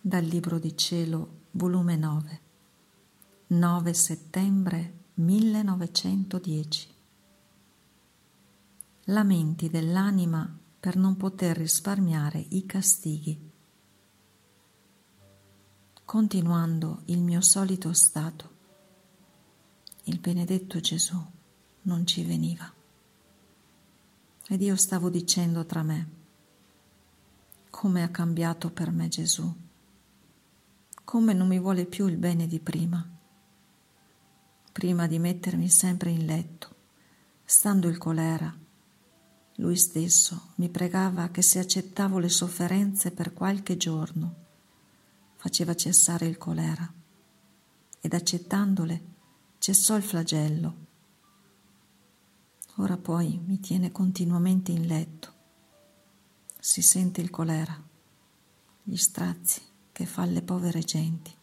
Dal Libro di Cielo, volume 9, 9 settembre 1910. Lamenti dell'anima per non poter risparmiare i castighi. Continuando il mio solito stato, il benedetto Gesù non ci veniva. Ed io stavo dicendo tra me, come ha cambiato per me Gesù, come non mi vuole più il bene di prima. Prima di mettermi sempre in letto, stando il colera, lui stesso mi pregava che se accettavo le sofferenze per qualche giorno, faceva cessare il colera. Ed accettandole cessò il flagello Ora poi mi tiene continuamente in letto. Si sente il colera, gli strazi che fa alle povere genti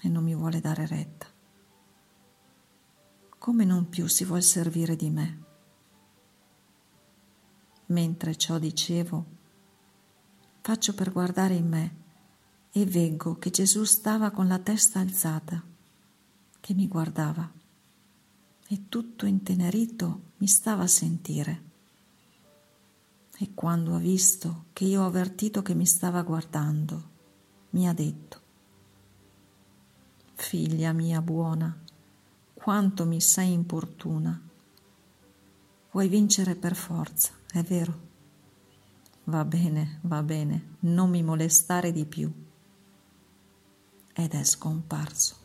e non mi vuole dare retta. Come non più si vuol servire di me? Mentre ciò dicevo, faccio per guardare in me e veggo che Gesù stava con la testa alzata, che mi guardava e tutto intenerito mi stava a sentire. E quando ha visto che io ho avvertito che mi stava guardando, mi ha detto, Figlia mia buona, quanto mi sei importuna. Vuoi vincere per forza, è vero? Va bene, va bene, non mi molestare di più. Ed è scomparso.